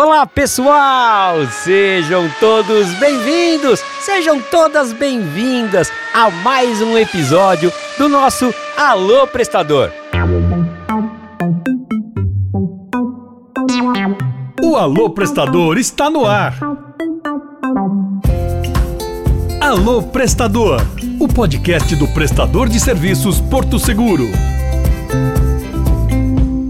Olá, pessoal! Sejam todos bem-vindos, sejam todas bem-vindas a mais um episódio do nosso Alô Prestador. O Alô Prestador está no ar. Alô Prestador, o podcast do prestador de serviços Porto Seguro.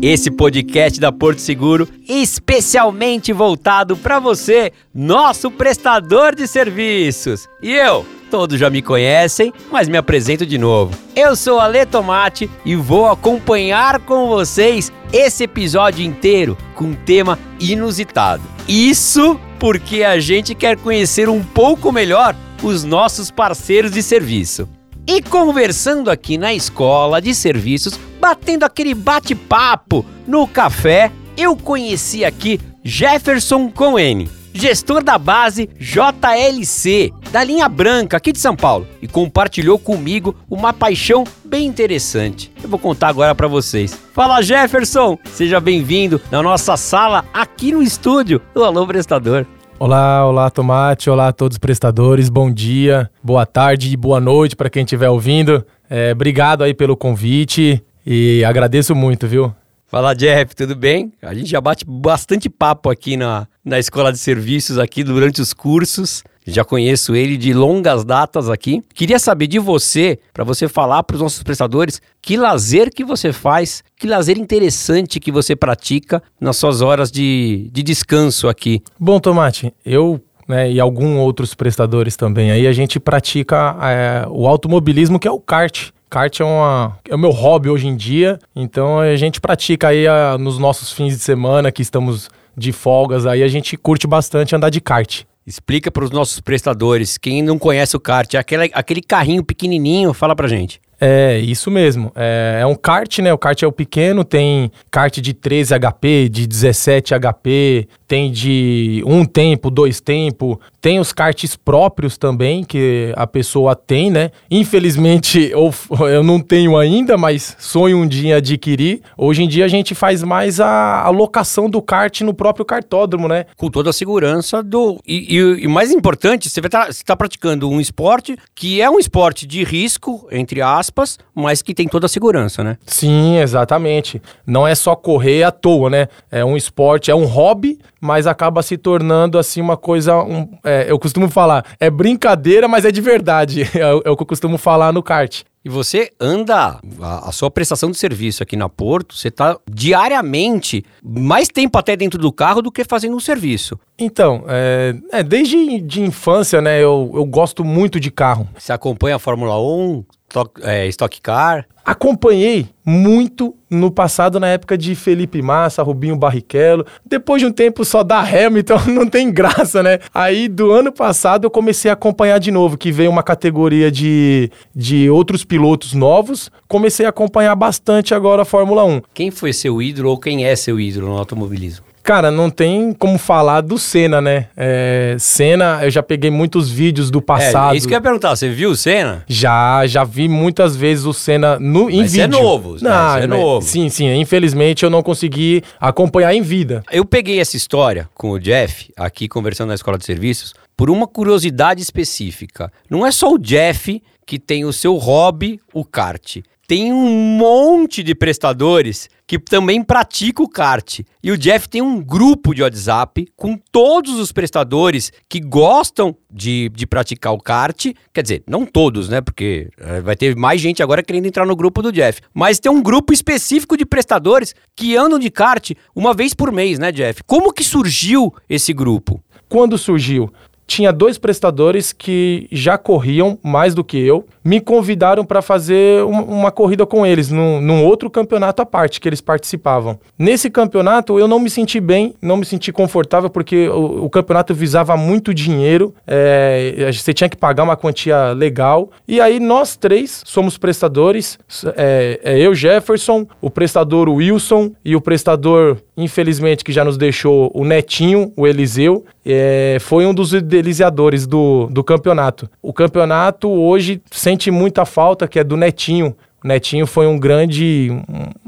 Esse podcast da Porto Seguro especialmente voltado para você, nosso prestador de serviços. E eu, todos já me conhecem, mas me apresento de novo. Eu sou Ale Tomate e vou acompanhar com vocês esse episódio inteiro com tema inusitado. Isso porque a gente quer conhecer um pouco melhor os nossos parceiros de serviço. E conversando aqui na escola de serviços, batendo aquele bate-papo no café, eu conheci aqui Jefferson Cohen, gestor da base JLC, da linha branca aqui de São Paulo, e compartilhou comigo uma paixão bem interessante. Eu vou contar agora para vocês. Fala Jefferson, seja bem-vindo na nossa sala aqui no estúdio do Alô Prestador. Olá, olá Tomate, olá a todos os prestadores, bom dia, boa tarde e boa noite para quem estiver ouvindo. É, obrigado aí pelo convite e agradeço muito, viu? Fala Jeff, tudo bem? A gente já bate bastante papo aqui na, na escola de serviços aqui durante os cursos. Já conheço ele de longas datas aqui. Queria saber de você, para você falar para os nossos prestadores, que lazer que você faz, que lazer interessante que você pratica nas suas horas de, de descanso aqui. Bom, Tomate, eu né, e alguns outros prestadores também aí, a gente pratica é, o automobilismo, que é o kart. Kart é, uma, é o meu hobby hoje em dia, então a gente pratica aí a, nos nossos fins de semana que estamos de folgas aí, a gente curte bastante andar de kart. Explica para os nossos prestadores, quem não conhece o kart, aquele, aquele carrinho pequenininho, fala pra gente. É, isso mesmo. É, é, um kart, né? O kart é o pequeno, tem kart de 13 HP, de 17 HP, tem de um tempo, dois tempo, tem os karts próprios também que a pessoa tem, né? Infelizmente eu, eu não tenho ainda, mas sonho um dia adquirir. Hoje em dia a gente faz mais a, a locação do kart no próprio cartódromo, né? Com toda a segurança do. E, e, e mais importante, você está tá praticando um esporte que é um esporte de risco, entre aspas, mas que tem toda a segurança, né? Sim, exatamente. Não é só correr à toa, né? É um esporte, é um hobby mas acaba se tornando assim uma coisa. Um, é, eu costumo falar, é brincadeira, mas é de verdade. É, é, o que eu costumo falar no kart. E você anda, a, a, sua prestação de serviço aqui na Porto, você está diariamente mais tempo até dentro do carro do que fazendo um serviço. Então, é, é desde de infância, né, eu, eu gosto muito de carro. Você acompanha a Fórmula 1, Stock, é, Stock Car? Acompanhei muito no passado, na época de Felipe Massa, Rubinho Barrichello. Depois de um tempo só dá Hamilton, não tem graça, né? Aí do ano passado eu comecei a acompanhar de novo, que veio uma categoria de, de outros pilotos novos. Comecei a acompanhar bastante agora a Fórmula 1. Quem foi seu ídolo ou quem é seu ídolo no automobilismo? Cara, não tem como falar do Senna, né? É, Senna, eu já peguei muitos vídeos do passado. É, isso que eu ia perguntar, você viu o Senna? Já, já vi muitas vezes o Senna no, em Mas vídeo. Isso é novo, não, né? é novo. Sim, sim, infelizmente eu não consegui acompanhar em vida. Eu peguei essa história com o Jeff, aqui conversando na Escola de Serviços, por uma curiosidade específica. Não é só o Jeff que tem o seu hobby, o kart tem um monte de prestadores que também praticam o kart. E o Jeff tem um grupo de WhatsApp com todos os prestadores que gostam de, de praticar o kart. Quer dizer, não todos, né? Porque é, vai ter mais gente agora querendo entrar no grupo do Jeff. Mas tem um grupo específico de prestadores que andam de kart uma vez por mês, né, Jeff? Como que surgiu esse grupo? Quando surgiu? Tinha dois prestadores que já corriam mais do que eu, me convidaram para fazer um, uma corrida com eles num, num, outro campeonato à parte que eles participavam. Nesse campeonato eu não me senti bem, não me senti confortável porque o, o campeonato visava muito dinheiro, é, você tinha que pagar uma quantia legal. E aí nós três somos prestadores, é, é eu Jefferson, o prestador Wilson e o prestador infelizmente que já nos deixou o Netinho, o Eliseu, é, foi um dos deliciadores do, do campeonato. O campeonato hoje sente muita falta, que é do Netinho, O Netinho foi um grande,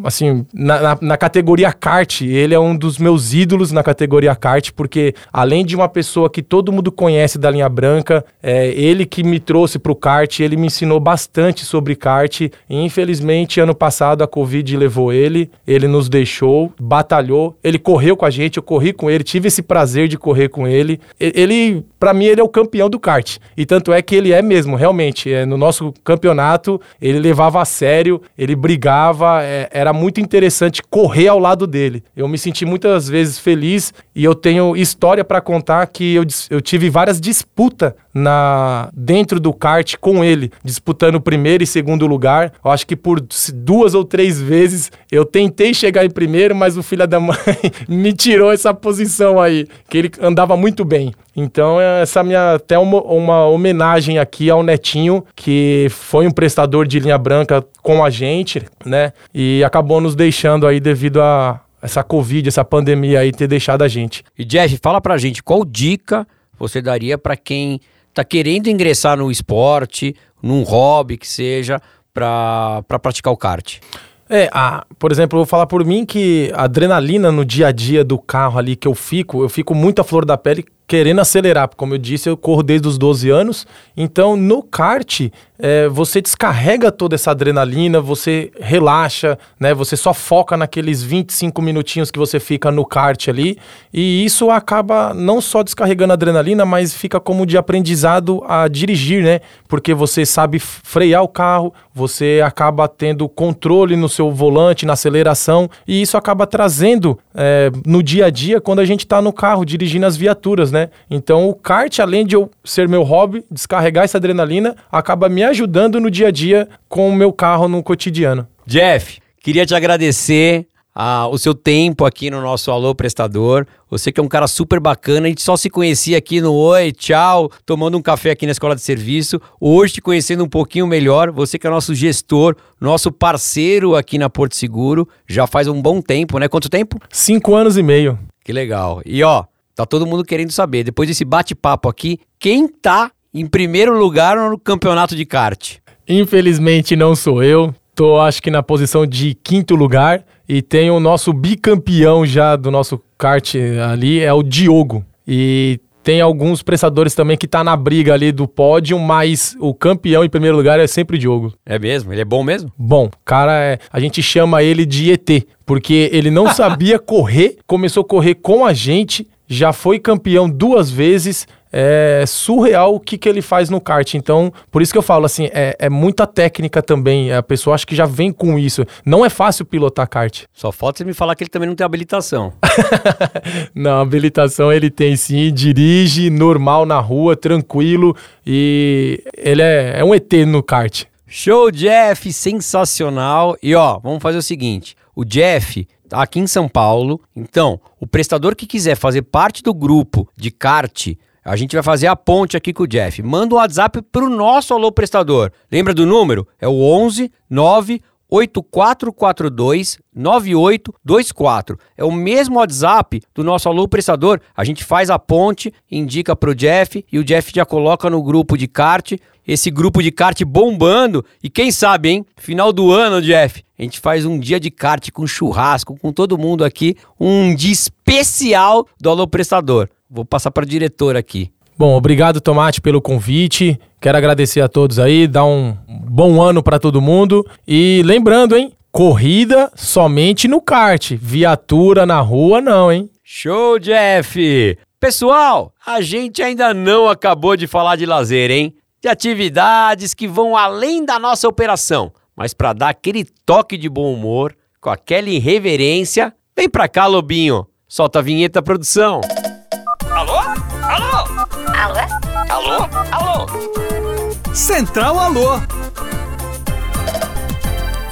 assim, na, na, na, categoria kart, ele é um dos meus ídolos na categoria kart, porque além de uma pessoa que todo mundo conhece da linha branca, é ele que me trouxe para o kart, ele me ensinou bastante sobre kart. E, infelizmente, ano passado a Covid levou ele, ele nos deixou, batalhou, ele correu com a gente, eu corri com ele, tive esse prazer de correr com ele. Ele, para mim, ele é o campeão do kart. E tanto é que ele é mesmo, realmente. É, no nosso campeonato, ele levava a sério, ele brigava, é, era muito interessante correr ao lado dele. Eu me senti muitas vezes feliz e eu tenho história para contar que eu, eu tive várias disputas na dentro do kart com ele, disputando primeiro e segundo lugar. Eu acho que por duas ou três vezes eu tentei chegar em primeiro, mas o filho da mãe me tirou essa posição aí, que ele andava muito bem. Então, essa minha até uma, uma homenagem aqui ao Netinho, que foi um prestador de linha branca com a gente, né? E acabou nos deixando aí devido a essa Covid, essa pandemia aí ter deixado a gente. E Jeff, fala pra gente qual dica você daria para quem tá querendo ingressar no esporte, num hobby que seja, para pra praticar o kart? É, a, por exemplo, eu vou falar por mim que a adrenalina no dia a dia do carro ali que eu fico, eu fico muito à flor da pele querendo acelerar. Como eu disse, eu corro desde os 12 anos. Então, no kart, é, você descarrega toda essa adrenalina, você relaxa, né? Você só foca naqueles 25 minutinhos que você fica no kart ali. E isso acaba não só descarregando adrenalina, mas fica como de aprendizado a dirigir, né? Porque você sabe frear o carro, você acaba tendo controle no seu volante, na aceleração. E isso acaba trazendo é, no dia a dia quando a gente está no carro dirigindo as viaturas, né? Né? Então o kart, além de eu ser meu hobby, descarregar essa adrenalina, acaba me ajudando no dia a dia com o meu carro no cotidiano. Jeff, queria te agradecer ah, o seu tempo aqui no nosso Alô Prestador. Você que é um cara super bacana, a gente só se conhecia aqui no Oi, tchau, tomando um café aqui na Escola de Serviço. Hoje te conhecendo um pouquinho melhor, você que é nosso gestor, nosso parceiro aqui na Porto Seguro, já faz um bom tempo, né? Quanto tempo? Cinco anos e meio. Que legal. E ó, Tá todo mundo querendo saber. Depois desse bate-papo aqui, quem tá em primeiro lugar no campeonato de kart? Infelizmente não sou eu. Tô acho que na posição de quinto lugar e tem o nosso bicampeão já do nosso kart ali, é o Diogo. E tem alguns prestadores também que tá na briga ali do pódio, mas o campeão em primeiro lugar é sempre o Diogo. É mesmo? Ele é bom mesmo? Bom, cara, é, a gente chama ele de ET, porque ele não sabia correr, começou a correr com a gente, já foi campeão duas vezes. É surreal o que, que ele faz no kart. Então, por isso que eu falo assim, é, é muita técnica também. A pessoa acha que já vem com isso. Não é fácil pilotar kart. Só falta você me falar que ele também não tem habilitação. não, habilitação ele tem sim. Dirige normal na rua, tranquilo. E ele é, é um ET no kart. Show, Jeff! Sensacional. E ó, vamos fazer o seguinte: o Jeff aqui em São Paulo. Então, o prestador que quiser fazer parte do grupo de kart, a gente vai fazer a ponte aqui com o Jeff. Manda um WhatsApp pro nosso alô prestador. Lembra do número? É o 11 9 8442 9824. É o mesmo WhatsApp do nosso alô prestador. A gente faz a ponte, indica pro Jeff e o Jeff já coloca no grupo de kart. Esse grupo de kart bombando. E quem sabe, hein? Final do ano, Jeff, a gente faz um dia de kart com churrasco, com todo mundo aqui. Um dia especial do alô prestador. Vou passar para diretor aqui. Bom, obrigado, Tomate, pelo convite. Quero agradecer a todos aí, dar um bom ano para todo mundo. E lembrando, hein? Corrida somente no kart. Viatura na rua, não, hein? Show, Jeff! Pessoal, a gente ainda não acabou de falar de lazer, hein? De atividades que vão além da nossa operação. Mas para dar aquele toque de bom humor, com aquela irreverência, vem pra cá, Lobinho. Solta a vinheta, produção. Alô? Alô? Alô? Central Alô.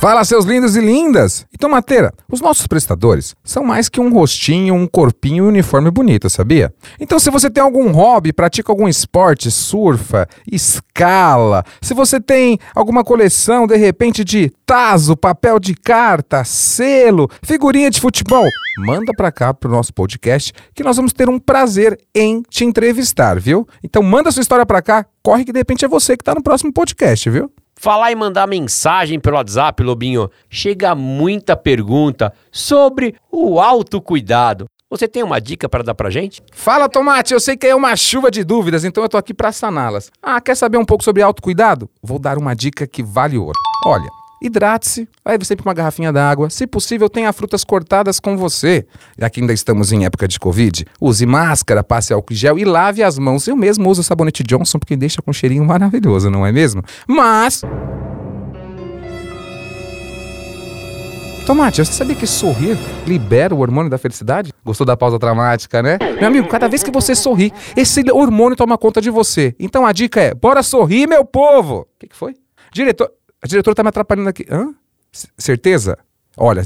Fala, seus lindos e lindas! E tomateira, os nossos prestadores são mais que um rostinho, um corpinho e um uniforme bonito, sabia? Então, se você tem algum hobby, pratica algum esporte, surfa, escala, se você tem alguma coleção, de repente, de taso, papel de carta, selo, figurinha de futebol, manda pra cá pro nosso podcast que nós vamos ter um prazer em te entrevistar, viu? Então, manda sua história pra cá, corre que de repente é você que tá no próximo podcast, viu? Falar e mandar mensagem pelo WhatsApp, Lobinho, chega muita pergunta sobre o autocuidado. Você tem uma dica para dar pra gente? Fala, Tomate, eu sei que é uma chuva de dúvidas, então eu tô aqui para saná-las. Ah, quer saber um pouco sobre autocuidado? Vou dar uma dica que vale ouro. Olha, hidrate-se, leve sempre uma garrafinha d'água. Se possível, tenha frutas cortadas com você. Já que ainda estamos em época de Covid, use máscara, passe álcool gel e lave as mãos. Eu mesmo uso sabonete Johnson porque deixa com um cheirinho maravilhoso, não é mesmo? Mas Tomate, você sabia que sorrir libera o hormônio da felicidade? Gostou da pausa dramática, né? Meu amigo, cada vez que você sorri, esse hormônio toma conta de você. Então a dica é: bora sorrir, meu povo! O que, que foi? Diretor, a diretora tá me atrapalhando aqui. Hã? C certeza? Olha,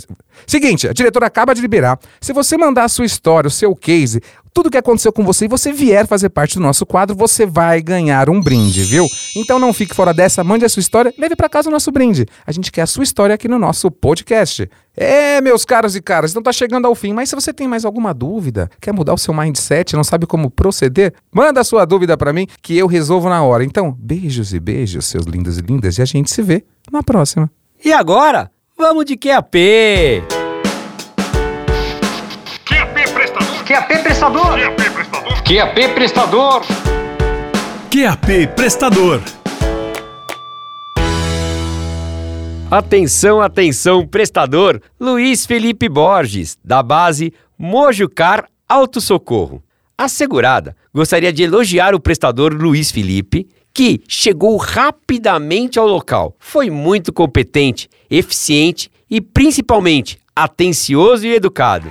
seguinte, a diretora acaba de liberar. Se você mandar a sua história, o seu case, tudo que aconteceu com você e você vier fazer parte do nosso quadro, você vai ganhar um brinde, viu? Então não fique fora dessa, mande a sua história, leve para casa o nosso brinde. A gente quer a sua história aqui no nosso podcast. É, meus caros e caras, então tá chegando ao fim, mas se você tem mais alguma dúvida, quer mudar o seu mindset, não sabe como proceder, manda a sua dúvida para mim que eu resolvo na hora. Então, beijos e beijos, seus lindos e lindas, e a gente se vê na próxima. E agora, vamos de QAP! QAP prestador. QAP prestador. QAP prestador. QAP prestador. QAP Prestador. Atenção, atenção, prestador Luiz Felipe Borges, da base Mojucar Auto Socorro. A segurada gostaria de elogiar o prestador Luiz Felipe, que chegou rapidamente ao local. Foi muito competente, eficiente e principalmente atencioso e educado.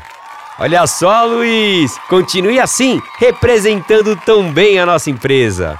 Olha só, Luiz! Continue assim, representando tão bem a nossa empresa.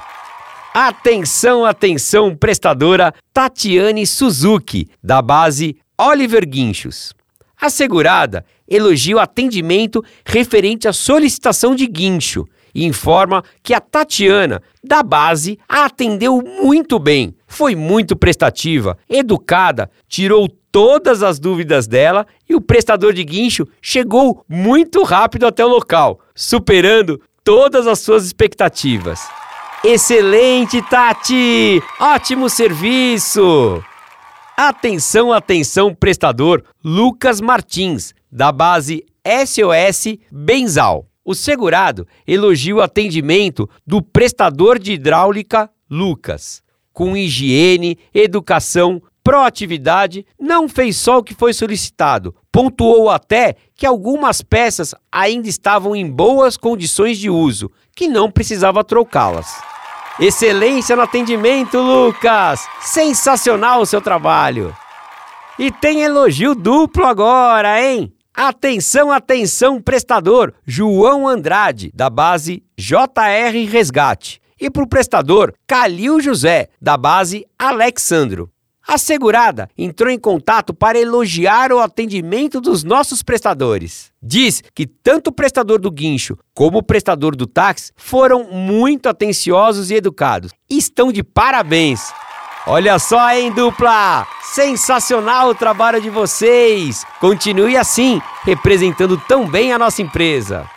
Atenção, atenção, prestadora Tatiane Suzuki, da base Oliver Guinchos. A segurada elogia o atendimento referente à solicitação de guincho e informa que a Tatiana, da base, a atendeu muito bem. Foi muito prestativa, educada, tirou todas as dúvidas dela e o prestador de guincho chegou muito rápido até o local, superando todas as suas expectativas. Excelente, Tati! Ótimo serviço! Atenção, atenção, prestador Lucas Martins, da base SOS Benzal. O segurado elogia o atendimento do prestador de hidráulica Lucas. Com higiene, educação, proatividade, não fez só o que foi solicitado. Pontuou até que algumas peças ainda estavam em boas condições de uso, que não precisava trocá-las. Excelência no atendimento, Lucas! Sensacional o seu trabalho! E tem elogio duplo agora, hein? Atenção, atenção, prestador João Andrade, da base JR Resgate. E para o prestador Calil José, da base Alexandro. A segurada entrou em contato para elogiar o atendimento dos nossos prestadores. Diz que tanto o prestador do guincho como o prestador do táxi foram muito atenciosos e educados. Estão de parabéns! Olha só, hein, dupla! Sensacional o trabalho de vocês! Continue assim, representando tão bem a nossa empresa.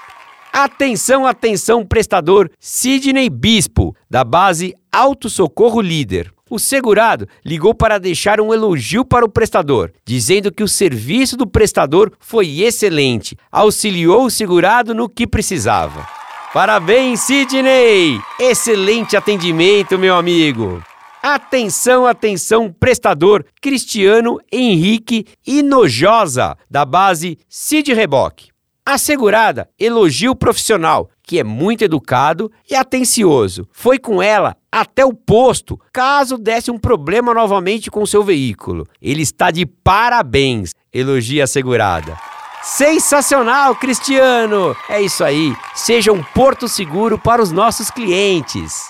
Atenção, atenção, prestador Sidney Bispo, da base Auto Socorro Líder. O segurado ligou para deixar um elogio para o prestador, dizendo que o serviço do prestador foi excelente, auxiliou o segurado no que precisava. Parabéns, Sidney! Excelente atendimento, meu amigo! Atenção, atenção, prestador Cristiano Henrique Inojosa, da base Cid Reboque. A segurada elogia o profissional, que é muito educado e atencioso. Foi com ela até o posto, caso desse um problema novamente com seu veículo. Ele está de parabéns, elogia a segurada. Sensacional, Cristiano! É isso aí, seja um porto seguro para os nossos clientes.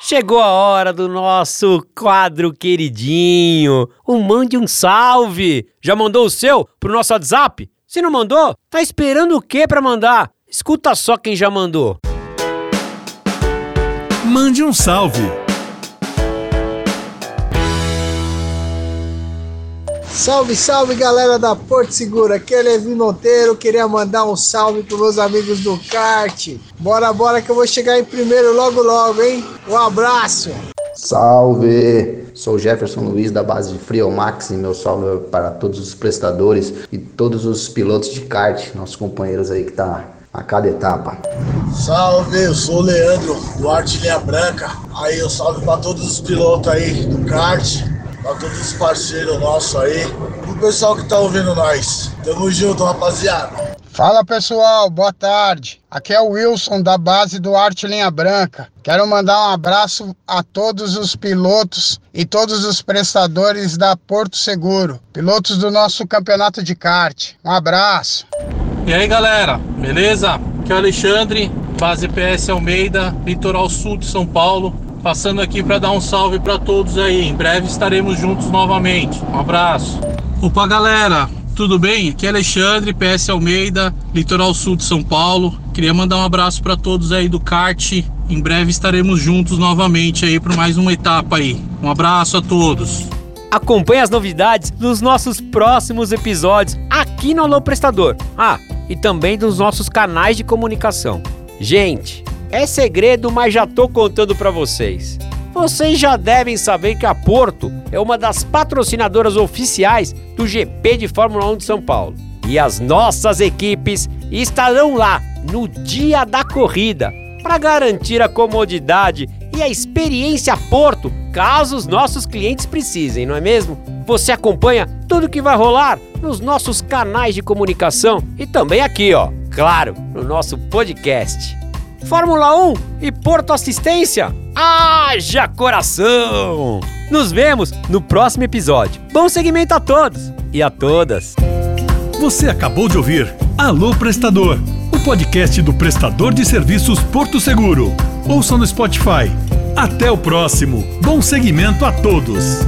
Chegou a hora do nosso quadro queridinho. O Mande um Salve. Já mandou o seu pro nosso WhatsApp? Se não mandou, tá esperando o quê para mandar? Escuta só quem já mandou. Mande um salve. Salve, salve galera da Porto Seguro, aqui é Levi Monteiro, queria mandar um salve para meus amigos do kart. Bora, bora que eu vou chegar em primeiro logo logo, hein? Um abraço. Salve! Sou Jefferson Luiz da base de Friomax e meu salve para todos os prestadores e todos os pilotos de kart, nossos companheiros aí que tá a cada etapa. Salve, eu sou o Leandro do Arte Branca. Aí eu salve para todos os pilotos aí do kart, para todos os parceiros nossos aí, o pessoal que tá ouvindo nós. Tamo junto, rapaziada. Fala pessoal, boa tarde. Aqui é o Wilson da base do Arte Linha Branca. Quero mandar um abraço a todos os pilotos e todos os prestadores da Porto Seguro, pilotos do nosso campeonato de kart. Um abraço. E aí galera, beleza? Aqui é o Alexandre, base PS Almeida, litoral sul de São Paulo. Passando aqui para dar um salve para todos aí. Em breve estaremos juntos novamente. Um abraço. Opa galera, tudo bem? Aqui é Alexandre, PS Almeida, litoral sul de São Paulo. Queria mandar um abraço para todos aí do kart. Em breve estaremos juntos novamente aí para mais uma etapa aí. Um abraço a todos. Acompanhe as novidades dos nossos próximos episódios aqui no Alô Prestador. Ah, e também dos nossos canais de comunicação. Gente, é segredo, mas já tô contando para vocês. Vocês já devem saber que a Porto é uma das patrocinadoras oficiais do GP de Fórmula 1 de São Paulo. E as nossas equipes estarão lá no dia da corrida para garantir a comodidade e a experiência Porto, caso os nossos clientes precisem, não é mesmo? Você acompanha tudo que vai rolar nos nossos canais de comunicação e também aqui, ó, claro, no nosso podcast. Fórmula 1 e Porto Assistência. Haja coração! Nos vemos no próximo episódio. Bom segmento a todos e a todas. Você acabou de ouvir Alô Prestador, o podcast do prestador de serviços Porto Seguro. Ouça no Spotify. Até o próximo. Bom segmento a todos.